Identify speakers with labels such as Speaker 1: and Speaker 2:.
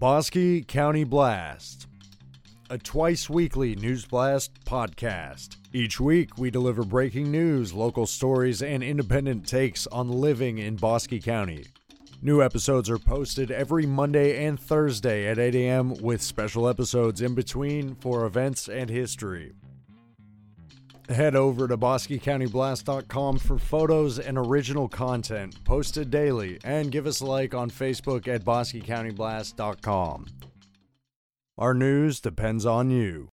Speaker 1: Bosque County Blast, a twice weekly News Blast podcast. Each week, we deliver breaking news, local stories, and independent takes on living in Bosque County. New episodes are posted every Monday and Thursday at 8 a.m., with special episodes in between for events and history. Head over to BosqueCountyBlast.com for photos and original content posted daily, and give us a like on Facebook at BosqueCountyBlast.com. Our news depends on you.